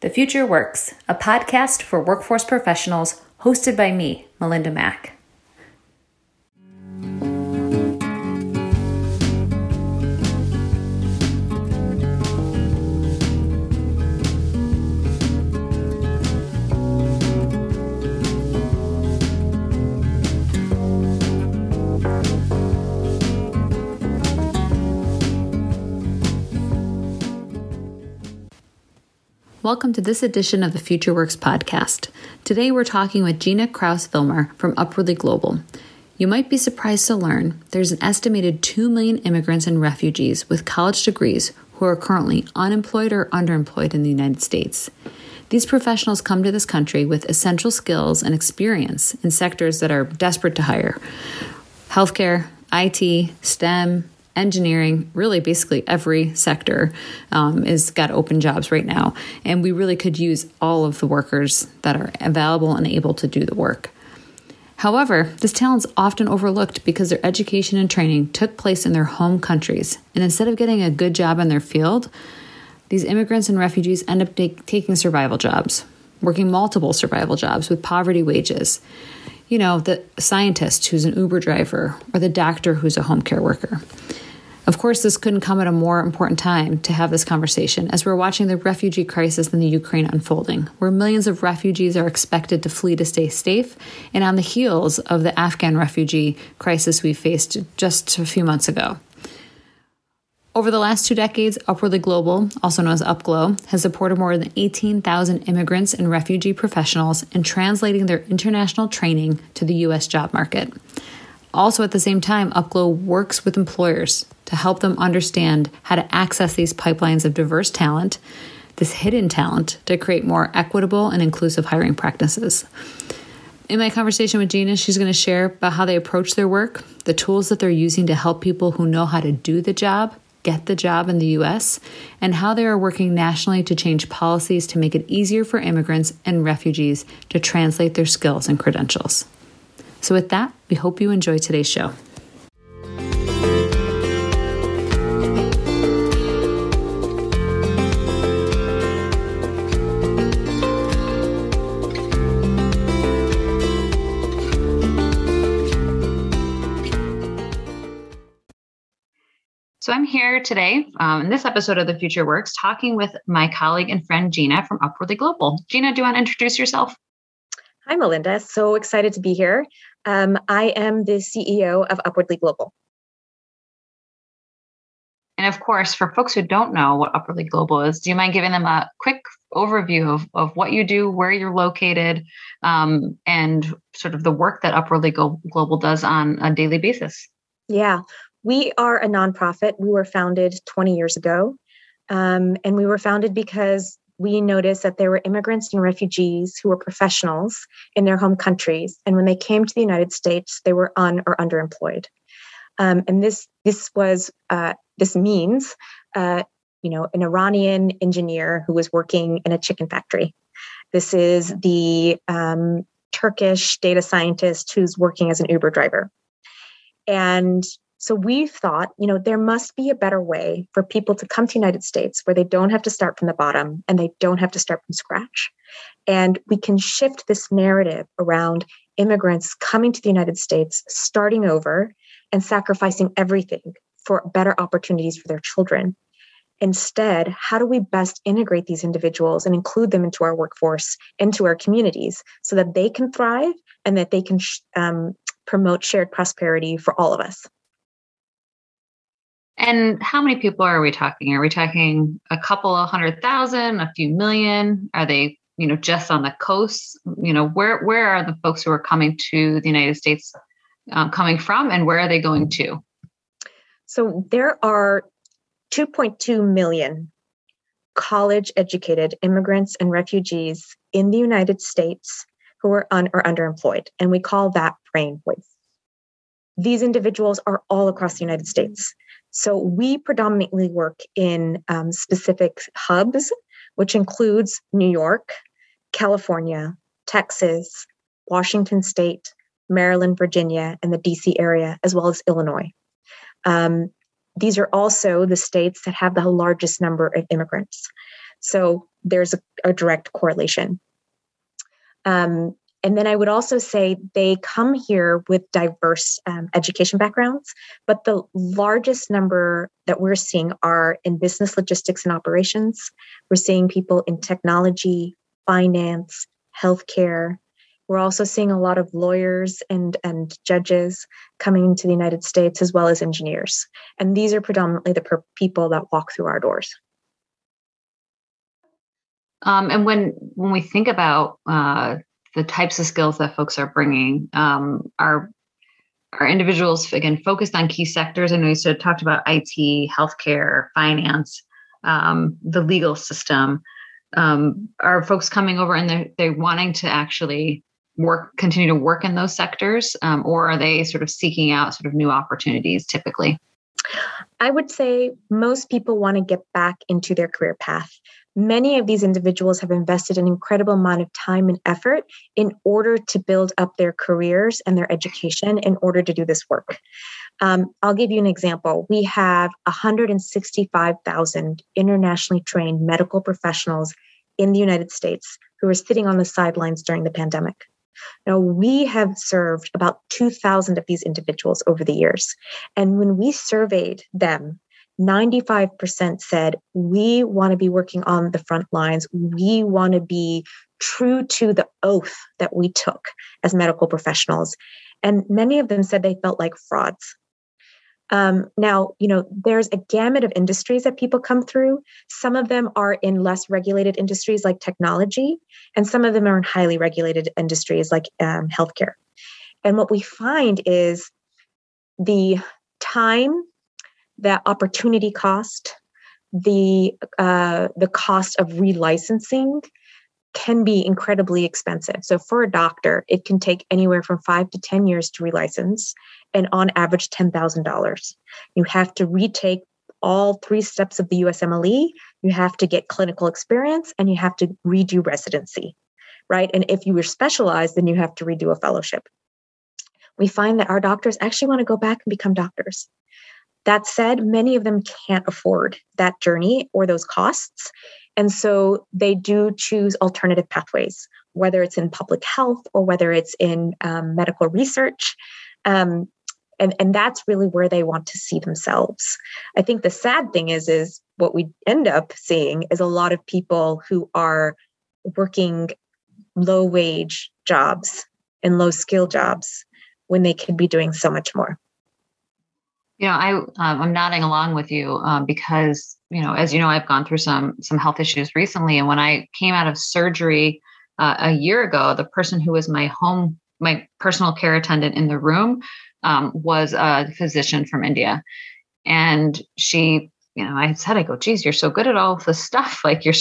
The Future Works, a podcast for workforce professionals hosted by me, Melinda Mack. Welcome to this edition of the Future Works podcast. Today we're talking with Jina Krause-Vilmar from Upwardly Global. You might be surprised to learn there's an estimated 2 million immigrants and refugees with college degrees who are currently unemployed or underemployed in the United States. These professionals come to this country with essential skills and experience in sectors that are desperate to hire healthcare, IT, STEM, engineering, really basically every sector um, is got open jobs right now. And we really could use all of the workers that are available and able to do the work. However, this talent's often overlooked because their education and training took place in their home countries. And instead of getting a good job in their field, these immigrants and refugees end up take, taking survival jobs, working multiple survival jobs with poverty wages. You know, the scientist who's an Uber driver or the doctor who's a home care worker. Of course, this couldn't come at a more important time to have this conversation as we're watching the refugee crisis in the Ukraine unfolding, where millions of refugees are expected to flee to stay safe, and on the heels of the Afghan refugee crisis we faced just a few months ago. Over the last two decades, Upwardly Global, also known as UpGlo, has supported more than 18,000 immigrants and refugee professionals in translating their international training to the U.S. job market. Also, at the same time, UpGlo works with employers to help them understand how to access these pipelines of diverse talent, this hidden talent, to create more equitable and inclusive hiring practices. In my conversation with Jina, she's going to share about how they approach their work, the tools that they're using to help people who know how to do the job get the job in the US, and how they are working nationally to change policies to make it easier for immigrants and refugees to translate their skills and credentials. So, with that, we hope you enjoy today's show. So I'm here today um, in this episode of The Future Works talking with my colleague and friend Jina from Upwardly Global. Jina, do you want to introduce yourself? Hi, Melinda. So excited to be here. Um, I am the CEO of Upwardly Global. And of course, for folks who don't know what Upwardly Global is, do you mind giving them a quick overview of, of what you do, where you're located, um, and sort of the work that Upwardly Global does on a daily basis? Yeah, we are a nonprofit. We were founded 20 years ago. Um, and we were founded because we noticed that there were immigrants and refugees who were professionals in their home countries. And when they came to the United States, they were un or underemployed. Um, and this this was uh, this means uh, you know an Iranian engineer who was working in a chicken factory. This is the um, Turkish data scientist who's working as an Uber driver. And so we thought, you know, there must be a better way for people to come to the United States where they don't have to start from the bottom and they don't have to start from scratch. And we can shift this narrative around immigrants coming to the United States, starting over and sacrificing everything for better opportunities for their children. Instead, how do we best integrate these individuals and include them into our workforce, into our communities, so that they can thrive and that they can um, promote shared prosperity for all of us? And how many people are we talking? Are we talking a couple of hundred thousand, a few million? Are they, you know, just on the coast? You know, where where are the folks who are coming to the United States um, coming from, and where are they going to? So there are 2.2 million college educated immigrants and refugees in the United States who are un or underemployed, and we call that brain waste. These individuals are all across the United States. So we predominantly work in um, specific hubs, which includes New York, California, Texas, Washington State, Maryland, Virginia, and the DC area, as well as Illinois. Um, these are also the states that have the largest number of immigrants. So there's a, a direct correlation. Um, and then I would also say they come here with diverse um, education backgrounds, but the largest number that we're seeing are in business logistics and operations. We're seeing people in technology, finance, healthcare. We're also seeing a lot of lawyers and, and judges coming to the United States, as well as engineers. And these are predominantly the per- people that walk through our doors. Um, and when when we think about uh, the types of skills that folks are bringing um, are are individuals again focused on key sectors. I know you said talked about IT, healthcare, finance, um, the legal system. Um, are folks coming over and they're they're wanting to actually work continue to work in those sectors, um, or are they sort of seeking out sort of new opportunities typically? I would say most people want to get back into their career path. Many of these individuals have invested an incredible amount of time and effort in order to build up their careers and their education in order to do this work. Um, I'll give you an example. We have 165,000 internationally trained medical professionals in the United States who are sitting on the sidelines during the pandemic. Now, we have served about 2,000 of these individuals over the years. And when we surveyed them 95% said, we want to be working on the front lines. We want to be true to the oath that we took as medical professionals. And many of them said they felt like frauds. Um, now, you know, there's a gamut of industries that people come through. Some of them are in less regulated industries like technology, and some of them are in highly regulated industries like um, healthcare. And what we find is the time that opportunity cost, the uh, the cost of relicensing can be incredibly expensive. So for a doctor, it can take anywhere from five to 10 years to relicense and on average $10,000. You have to retake all three steps of the USMLE. You have to get clinical experience and you have to redo residency, right? And if you were specialized, then you have to redo a fellowship. We find that our doctors actually want to go back and become doctors. That said, many of them can't afford that journey or those costs. And so they do choose alternative pathways, whether it's in public health or whether it's in um, medical research. Um, and, and that's really where they want to see themselves. I think the sad thing is, is what we end up seeing is a lot of people who are working low wage jobs and low skill jobs when they could be doing so much more. You know, I um, I'm nodding along with you um, because you know, as you know, I've gone through some some health issues recently, and when I came out of surgery uh, a year ago, the person who was my home my personal care attendant in the room um, was a physician from India, and she you know, I said, I go, geez, you're so good at all this stuff. Like you're,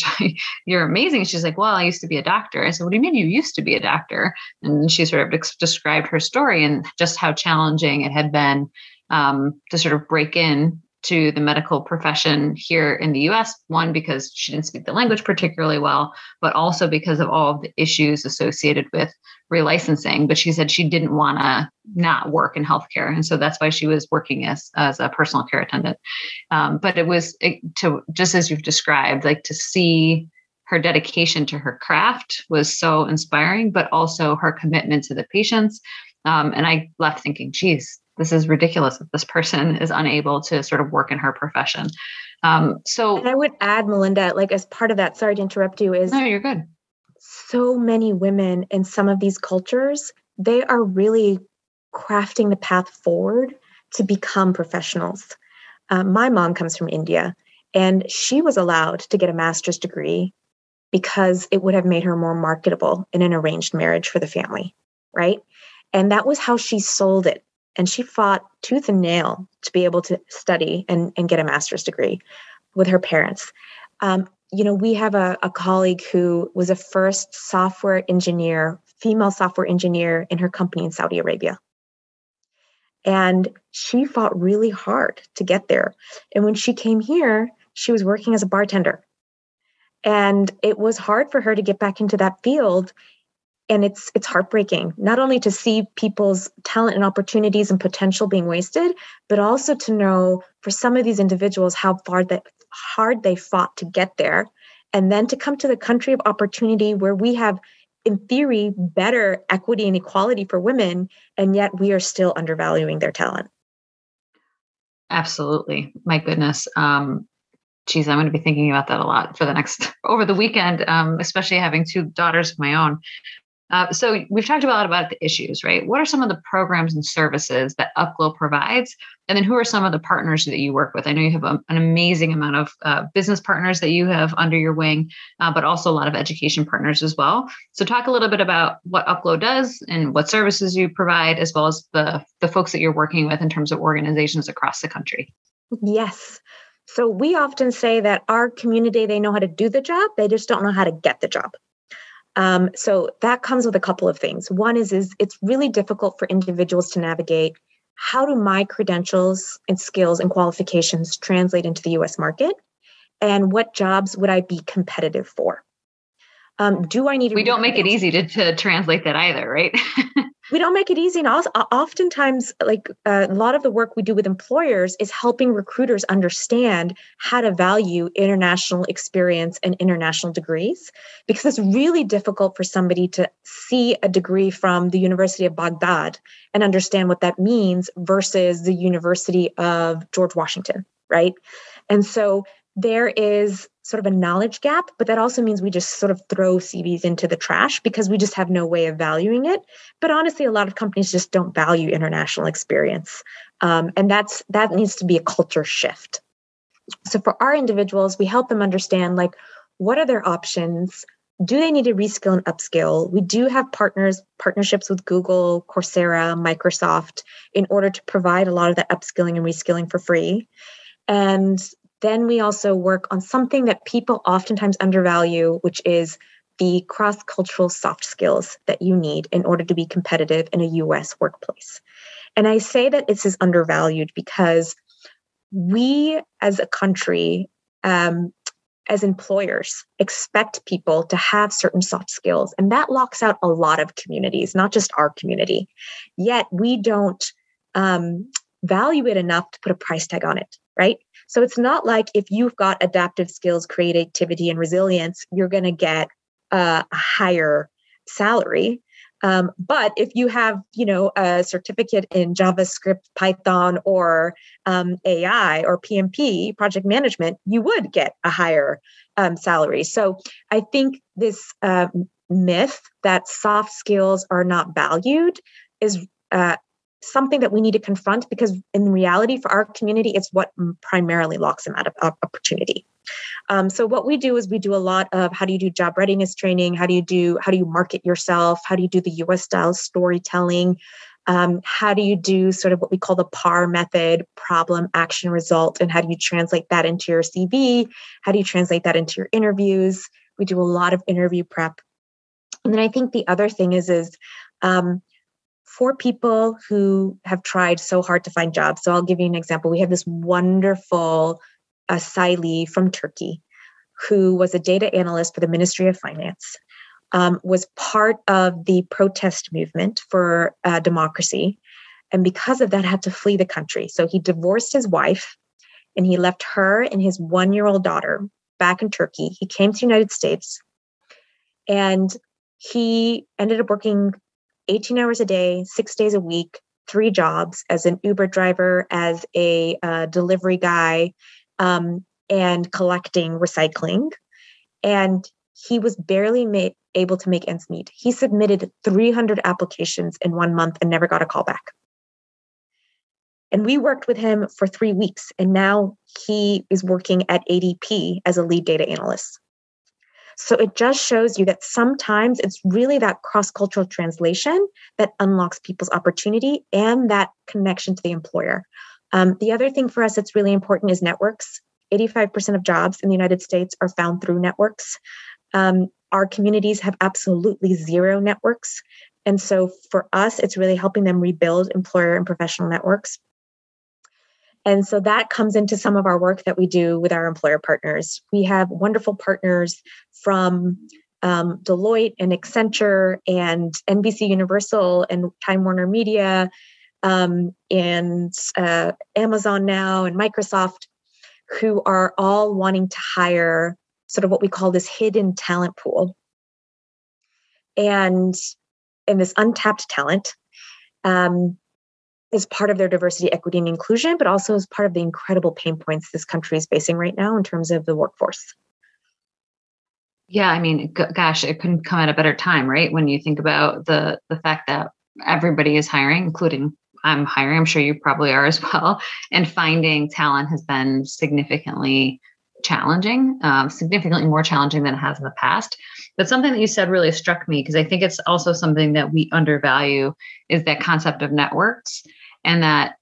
you're amazing. She's like, well, I used to be a doctor. I said, what do you mean you used to be a doctor? And she sort of described her story and just how challenging it had been um, to sort of break in to the medical profession here in the US. One, because she didn't speak the language particularly well, but also because of all of the issues associated with relicensing. But she said she didn't want to not work in healthcare. And so that's why she was working as, as a personal care attendant. Um, but it was it, to just as you've described, like to see her dedication to her craft was so inspiring, but also her commitment to the patients. Um, and I left thinking, geez, this is ridiculous that this person is unable to sort of work in her profession. Um, so and I would add, Melinda, like as part of that, sorry to interrupt you, is no, you're good. So many women in some of these cultures, they are really crafting the path forward to become professionals. Um, my mom comes from India, and she was allowed to get a master's degree because it would have made her more marketable in an arranged marriage for the family, right? And that was how she sold it and she fought tooth and nail to be able to study and, and get a master's degree with her parents. Um, you know, we have a, a colleague who was a first software engineer, female software engineer in her company in Saudi Arabia. And she fought really hard to get there. And when she came here, she was working as a bartender. And it was hard for her to get back into that field and it's it's heartbreaking not only to see people's talent and opportunities and potential being wasted but also to know for some of these individuals how far that hard they fought to get there. And then to come to the country of opportunity where we have in theory better equity and equality for women and yet we are still undervaluing their talent. Absolutely. My goodness. Um geez i'm going to be thinking about that a lot for the next over the weekend um, especially having two daughters of my own uh, so we've talked a lot about the issues, right? What are some of the programs and services that UpGlo provides? And then who are some of the partners that you work with? I know you have a, an amazing amount of uh, business partners that you have under your wing, uh, but also a lot of education partners as well. So talk a little bit about what UpGlo does and what services you provide, as well as the, the folks that you're working with in terms of organizations across the country. Yes. So we often say that our community, they know how to do the job, they just don't know how to get the job. Um, so that comes with a couple of things. One is, is it's really difficult for individuals to navigate how do my credentials and skills and qualifications translate into the US market? And what jobs would I be competitive for? Um, do I need? to? We don't make it easy to, to translate that either, right? we don't make it easy. And also oftentimes like uh, a lot of the work we do with employers is helping recruiters understand how to value international experience and international degrees because it's really difficult for somebody to see a degree from the university of baghdad and understand what that means versus the university of george washington right? And so there is sort of a knowledge gap, but that also means we just sort of throw CVs into the trash because we just have no way of valuing it. But honestly, a lot of companies just don't value international experience, um, and that's that needs to be a culture shift. So for our individuals, we help them understand like what are their options. Do they need to reskill and upskill? We do have partners, partnerships with Google, Coursera, Microsoft in order to provide a lot of that upskilling and reskilling for free. And then we also work on something that people oftentimes undervalue, which is the cross cultural soft skills that you need in order to be competitive in a US workplace. And I say that this is undervalued because we as a country, um, as employers, expect people to have certain soft skills. And that locks out a lot of communities, not just our community. Yet we don't um, value it enough to put a price tag on it, right? So it's not like if you've got adaptive skills, creativity, and resilience, you're going to get a higher salary. Um, but if you have, you know, a certificate in JavaScript, Python, or um, AI or PMP, project management, you would get a higher um, salary. So I think this uh, myth that soft skills are not valued is uh, something that we need to confront because in reality for our community it's what primarily locks them out of opportunity. Um, so what we do is we do a lot of how do you do job readiness training? How do you do how do you market yourself? How do you do the us style storytelling? Um, how do you do sort of what we call the par method problem action result and how do you translate that into your cv how do you translate that into your interviews? We do a lot of interview prep. And then i think the other thing is is um, for people who have tried so hard to find jobs. So I'll give you an example. We have this wonderful Asaili from Turkey who was a data analyst for the Ministry of Finance, um, was part of the protest movement for uh, democracy. And because of that, had to flee the country. So he divorced his wife and he left her and his one year old daughter back in Turkey. He came to the United States and he ended up working 18 hours a day, six days a week, three jobs as an Uber driver, as a uh, delivery guy, um, and collecting recycling. And he was barely ma- able to make ends meet. He submitted 300 applications in one month and never got a call back. And we worked with him for three weeks, and now he is working at ADP as a lead data analyst. So it just shows you that sometimes it's really that cross cultural translation that unlocks people's opportunity and that connection to the employer. Um, the other thing for us that's really important is networks. 85% of jobs in the United States are found through networks. Um, our communities have absolutely zero networks. And so for us, it's really helping them rebuild employer and professional networks. And so that comes into some of our work that we do with our employer partners. We have wonderful partners from um, Deloitte and Accenture and NBC Universal and Time Warner Media um, and uh, Amazon now and Microsoft, who are all wanting to hire sort of what we call this hidden talent pool. And and this untapped talent um, is part of their diversity, equity, and inclusion, but also as part of the incredible pain points this country is facing right now in terms of the workforce. Yeah, I mean, g- gosh, it couldn't come at a better time, right? When you think about the the fact that everybody is hiring, including I'm hiring. I'm sure you probably are as well. And finding talent has been significantly challenging, um, significantly more challenging than it has in the past. But something that you said really struck me because I think it's also something that we undervalue is that concept of networks and that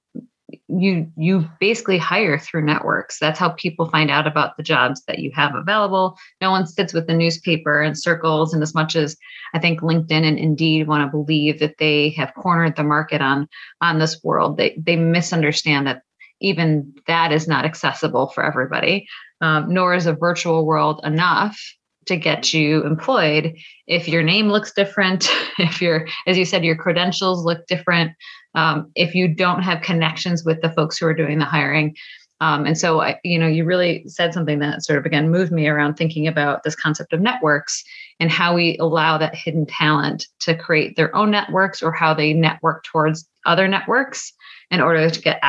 you you basically hire through networks. That's how people find out about the jobs that you have available. No one sits with the newspaper and circles and as much as i think linkedin and indeed want to believe that they have cornered the market on on this world they they misunderstand that even that is not accessible for everybody. Um, nor is a virtual world enough to get you employed if your name looks different if your as you said your credentials look different um, if you don't have connections with the folks who are doing the hiring um, and so I, you know you really said something that sort of again moved me around thinking about this concept of networks and how we allow that hidden talent to create their own networks or how they network towards other networks in order to get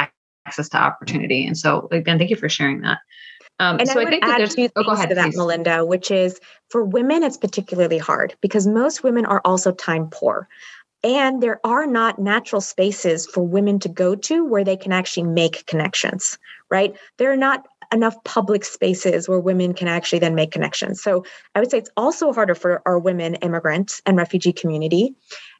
access to opportunity and so again thank you for sharing that um, and so I, would I think add two things oh, ahead, to that, please. Melinda, which is for women, it's particularly hard because most women are also time poor. And there are not natural spaces for women to go to where they can actually make connections, right? There are not enough public spaces where women can actually then make connections. So I would say it's also harder for our women immigrants and refugee community.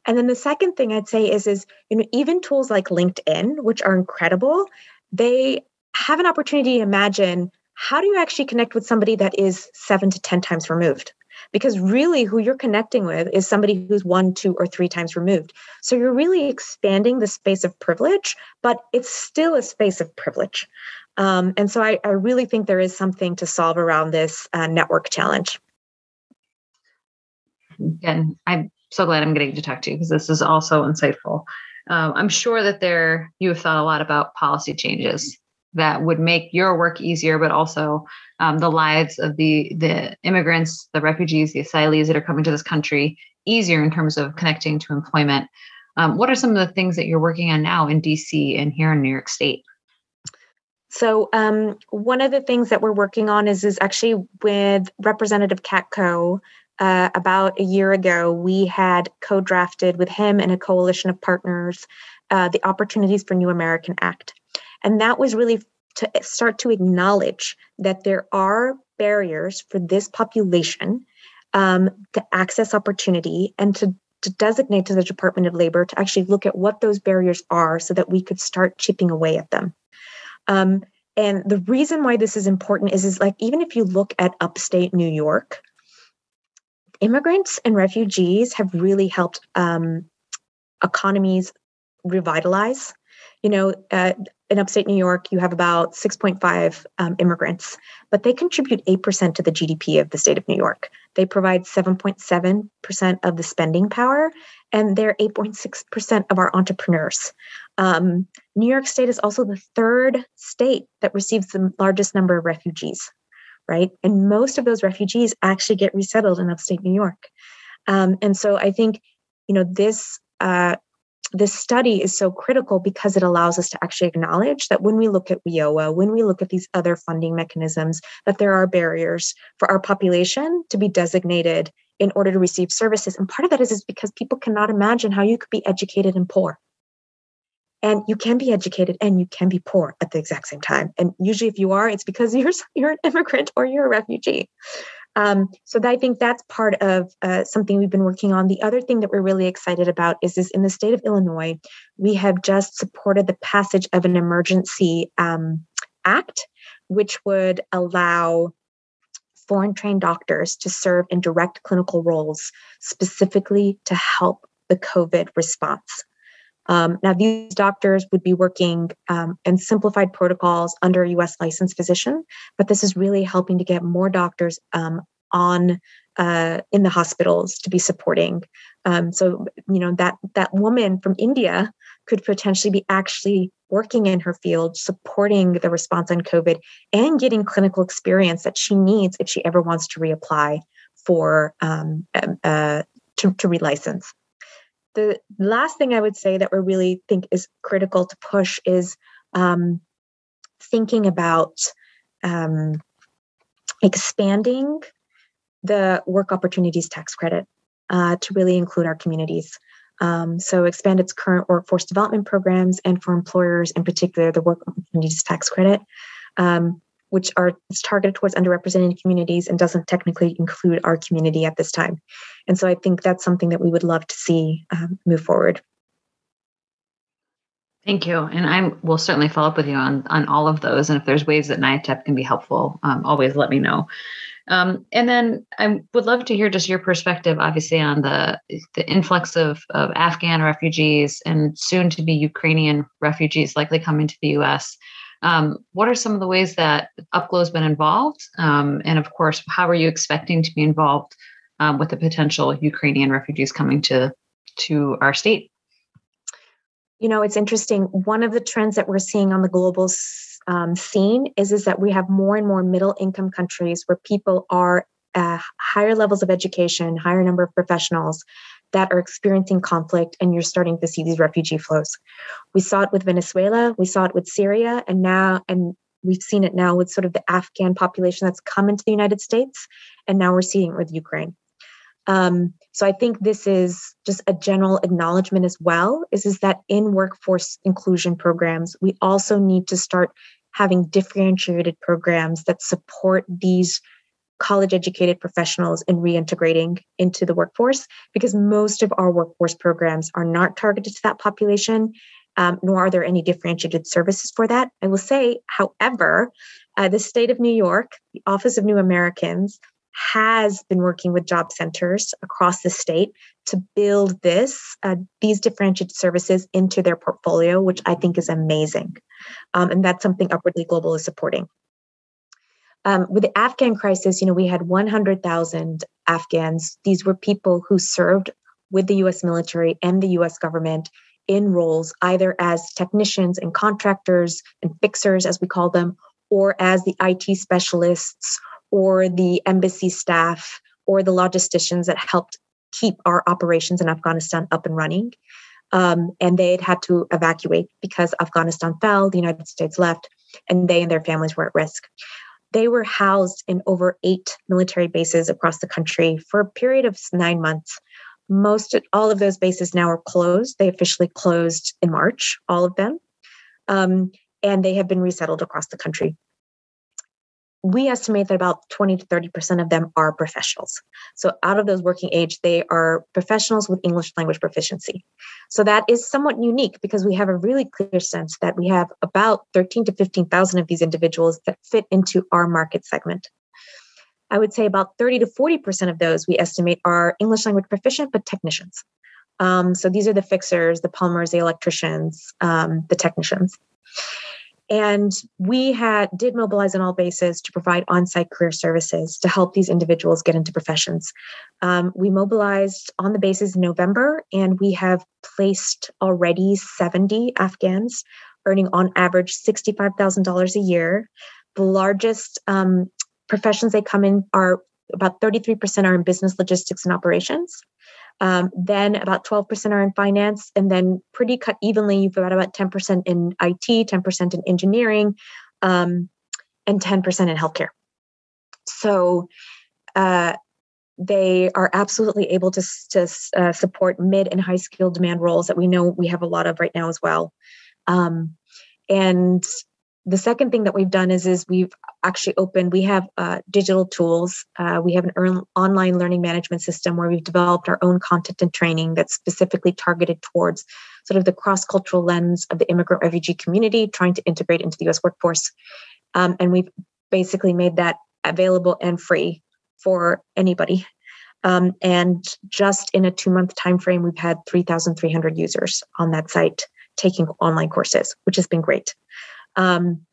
And then the second thing I'd say is is you know even tools like LinkedIn, which are incredible, they have an opportunity to imagine how do you actually connect with somebody that is seven to 10 times removed? Because really, who you're connecting with is somebody who's one, two, or three times removed. So you're really expanding the space of privilege, but it's still a space of privilege. Um, and so I, I, really think there is something to solve around this uh, network challenge. Again, I'm so glad I'm getting to talk to you because this is also insightful. Um, I'm sure that there you have thought a lot about policy changes that would make your work easier, but also um, the lives of the the immigrants, the refugees, the asylees that are coming to this country easier in terms of connecting to employment. Um, what are some of the things that you're working on now in DC and here in New York State? So um, one of the things that we're working on is is actually with Representative Katko. Uh, about a year ago, we had co-drafted with him and a coalition of partners uh, the Opportunities for New American Act. And that was really to start to acknowledge that there are barriers for this population um, to access opportunity and to, to designate to the Department of Labor to actually look at what those barriers are so that we could start chipping away at them. Um, and the reason why this is important is, is like even if you look at upstate New York, immigrants and refugees have really helped um, economies revitalize. You know, uh, in upstate New York, you have about 6.5 um, immigrants, but they contribute 8% to the GDP of the state of New York. They provide 7.7% of the spending power, and they're 8.6% of our entrepreneurs. Um, New York State is also the third state that receives the largest number of refugees, right? And most of those refugees actually get resettled in upstate New York. Um, and so I think, you know, this uh, this study is so critical because it allows us to actually acknowledge that when we look at WIOA, when we look at these other funding mechanisms, that there are barriers for our population to be designated in order to receive services. And part of that is, is because people cannot imagine how you could be educated and poor. And you can be educated and you can be poor at the exact same time. And usually, if you are, it's because you're, you're an immigrant or you're a refugee. Um, so I think that's part of uh, something we've been working on. The other thing that we're really excited about is this in the state of Illinois, we have just supported the passage of an emergency um, act, which would allow foreign trained doctors to serve in direct clinical roles specifically to help the COVID response. Um, now, these doctors would be working um, in simplified protocols under a US licensed physician, but this is really helping to get more doctors um, on uh, in the hospitals to be supporting. Um, so, you know, that that woman from India could potentially be actually working in her field, supporting the response on COVID, and getting clinical experience that she needs if she ever wants to reapply for um, uh, to, to relicense. The last thing I would say that we really think is critical to push is um, thinking about um, expanding the work opportunities tax credit uh, to really include our communities. Um, so expand its current workforce development programs and for employers in particular the work opportunities tax credit um, which are targeted towards underrepresented communities and doesn't technically include our community at this time and so i think that's something that we would love to see um, move forward Thank you. And I will certainly follow up with you on, on all of those. And if there's ways that NYATEP can be helpful, um, always let me know. Um, and then I would love to hear just your perspective, obviously, on the the influx of, of Afghan refugees and soon to be Ukrainian refugees likely coming to the U.S. Um, what are some of the ways that UpGlo has been involved? Um, and of course, how are you expecting to be involved um, with the potential Ukrainian refugees coming to to our state? You know, it's interesting. One of the trends that we're seeing on the global um, scene is is that we have more and more middle income countries where people are higher levels of education, higher number of professionals that are experiencing conflict, and you're starting to see these refugee flows. We saw it with Venezuela, we saw it with Syria, and now and we've seen it now with sort of the Afghan population that's come into the United States, and now we're seeing it with Ukraine. Um, so I think this is just a general acknowledgement as well, is, is that in workforce inclusion programs, we also need to start having differentiated programs that support these college educated professionals in reintegrating into the workforce because most of our workforce programs are not targeted to that population um, nor are there any differentiated services for that. I will say however uh, the state of new york the office of new americans has been working with job centers across the state to build this uh, these differentiated services into their portfolio which i think is amazing. Um, and that's something upwardly global is supporting um, with the afghan crisis you know we had 100000 afghans these were people who served with the us military and the us government in roles either as technicians and contractors and fixers as we call them or as the it specialists or the embassy staff or the logisticians that helped keep our operations in Afghanistan up and running. Um, and they had had to evacuate because Afghanistan fell, the United States left, and they and their families were at risk. They were housed in over eight military bases across the country for a period of nine months. Most, all of those bases now are closed. They officially closed in March, all of them. Um, and they have been resettled across the country we estimate that about 20 to 30% of them are professionals. So, out of those working age, they are professionals with English language proficiency. So, that is somewhat unique because we have a really clear sense that we have about 13 to 15,000 of these individuals that fit into our market segment. I would say about 30 to 40% of those we estimate are English language proficient, but technicians. Um, so, these are the fixers, the plumbers, the electricians, um, the technicians. And we had did mobilize on all bases to provide on-site career services to help these individuals get into professions. Um, we mobilized on the bases in November, and we have placed already 70 Afghans earning on average $65,000 a year. The largest um, professions they come in are about 33% are in business logistics and operations. Um, then about 12% are in finance, and then pretty cut evenly, you've got about 10% in IT, 10% in engineering, um, and 10% in healthcare. So uh, they are absolutely able to, to uh, support mid and high skill demand roles that we know we have a lot of right now as well. Um, and the second thing that we've done is is we've actually open. we have uh, digital tools. Uh, we have an earn, online learning management system where we've developed our own content and training that's specifically targeted towards sort of the cross-cultural lens of the immigrant refugee community trying to integrate into the us workforce. Um, and we've basically made that available and free for anybody. Um, and just in a two month time frame we've had 3300 users on that site taking online courses which has been great. Um,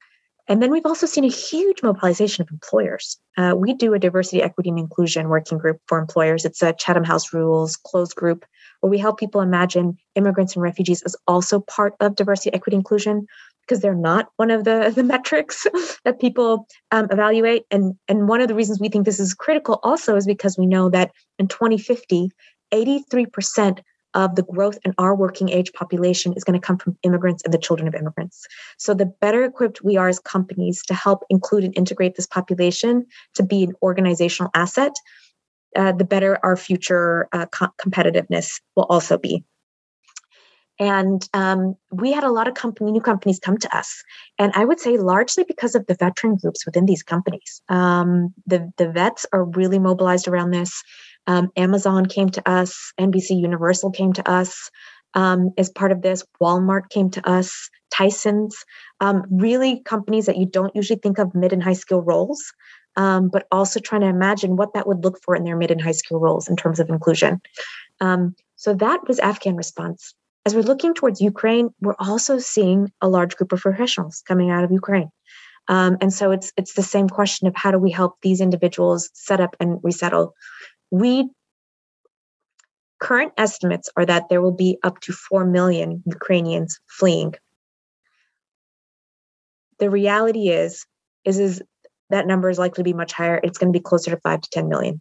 and then we've also seen a huge mobilization of employers. Uh, we do a diversity, equity, and inclusion working group for employers. It's a Chatham House Rules closed group where we help people imagine immigrants and refugees as also part of diversity, equity, inclusion, because they're not one of the, the metrics that people um, evaluate. And, and one of the reasons we think this is critical also is because we know that in 2050, 83% of the growth in our working age population is going to come from immigrants and the children of immigrants. So, the better equipped we are as companies to help include and integrate this population to be an organizational asset, uh, the better our future uh, co- competitiveness will also be. And um, we had a lot of company, new companies come to us, and I would say largely because of the veteran groups within these companies. Um, the the vets are really mobilized around this. Um, Amazon came to us, NBC Universal came to us um, as part of this. Walmart came to us, Tyson's, um, really companies that you don't usually think of mid and high skill roles, um, but also trying to imagine what that would look for in their mid and high skill roles in terms of inclusion. Um, so that was Afghan response. As we're looking towards Ukraine, we're also seeing a large group of professionals coming out of Ukraine. Um, and so it's it's the same question of how do we help these individuals set up and resettle we current estimates are that there will be up to 4 million Ukrainians fleeing. The reality is, is, is that number is likely to be much higher. It's going to be closer to 5 to 10 million.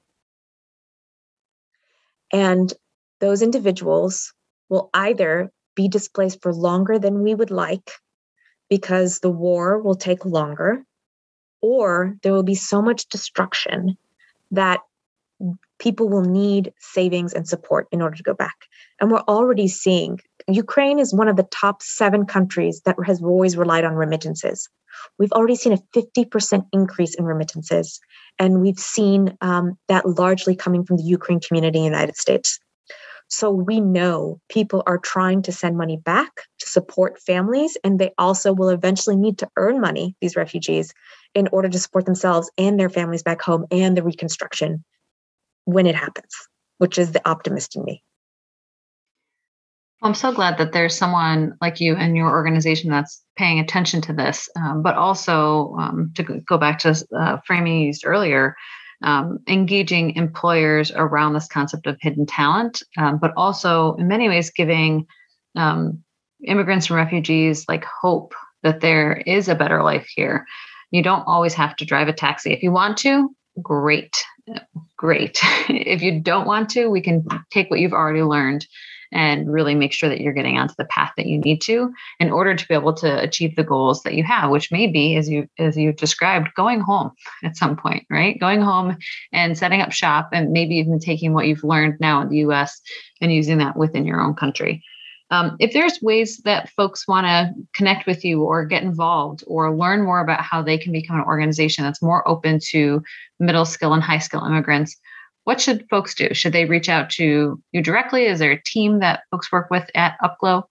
And those individuals will either be displaced for longer than we would like because the war will take longer, or there will be so much destruction that people will need savings and support in order to go back. And we're already seeing Ukraine is one of the top seven countries that has always relied on remittances. We've already seen a 50% increase in remittances. And we've seen um, that largely coming from the Ukraine community in the United States. So we know people are trying to send money back to support families, and they also will eventually need to earn money, these refugees, in order to support themselves and their families back home and the reconstruction when it happens, which is the optimist in me. I'm so glad that there's someone like you and your organization that's paying attention to this, um, but also um, to go back to uh, framing you used earlier, um, engaging employers around this concept of hidden talent, um, but also in many ways giving um, immigrants and refugees like hope that there is a better life here. You don't always have to drive a taxi. If you want to, great great. if you don't want to, we can take what you've already learned and really make sure that you're getting onto the path that you need to in order to be able to achieve the goals that you have which may be as you as you described going home at some point right going home and setting up shop and maybe even taking what you've learned now in the us and using that within your own country um, if there's ways that folks want to connect with you or get involved or learn more about how they can become an organization that's more open to middle skill and high skill immigrants, what should folks do? Should they reach out to you directly? Is there a team that folks work with at UpGlo?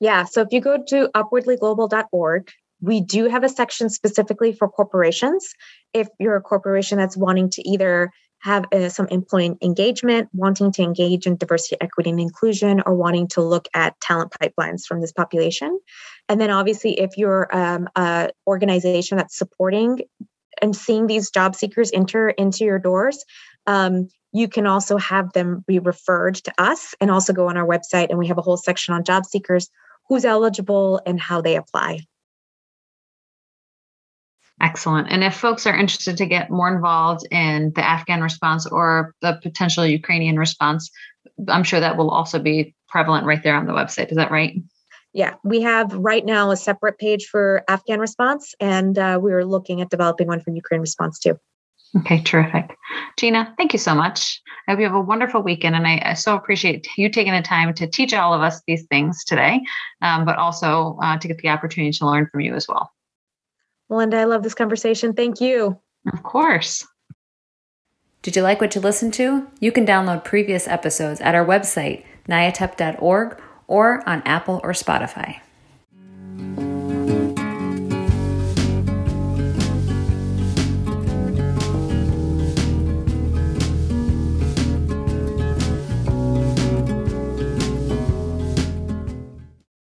Yeah, so if you go to upwardlyglobal.org, we do have a section specifically for corporations. If you're a corporation that's wanting to either have uh, some employee engagement, wanting to engage in diversity, equity, and inclusion, or wanting to look at talent pipelines from this population. And then, obviously, if you're um, an organization that's supporting and seeing these job seekers enter into your doors, um, you can also have them be referred to us and also go on our website. And we have a whole section on job seekers, who's eligible, and how they apply. Excellent. And if folks are interested to get more involved in the Afghan response or the potential Ukrainian response, I'm sure that will also be prevalent right there on the website. Is that right? Yeah, we have right now a separate page for Afghan response, and uh, we are looking at developing one for Ukraine response too. Okay, terrific. Jina, thank you so much. I hope you have a wonderful weekend. And I, I so appreciate you taking the time to teach all of us these things today, um, but also uh, to get the opportunity to learn from you as well. Melinda, I love this conversation. Thank you. Of course. Did you like what you listened to? You can download previous episodes at our website, nyatep.org, or on Apple or Spotify.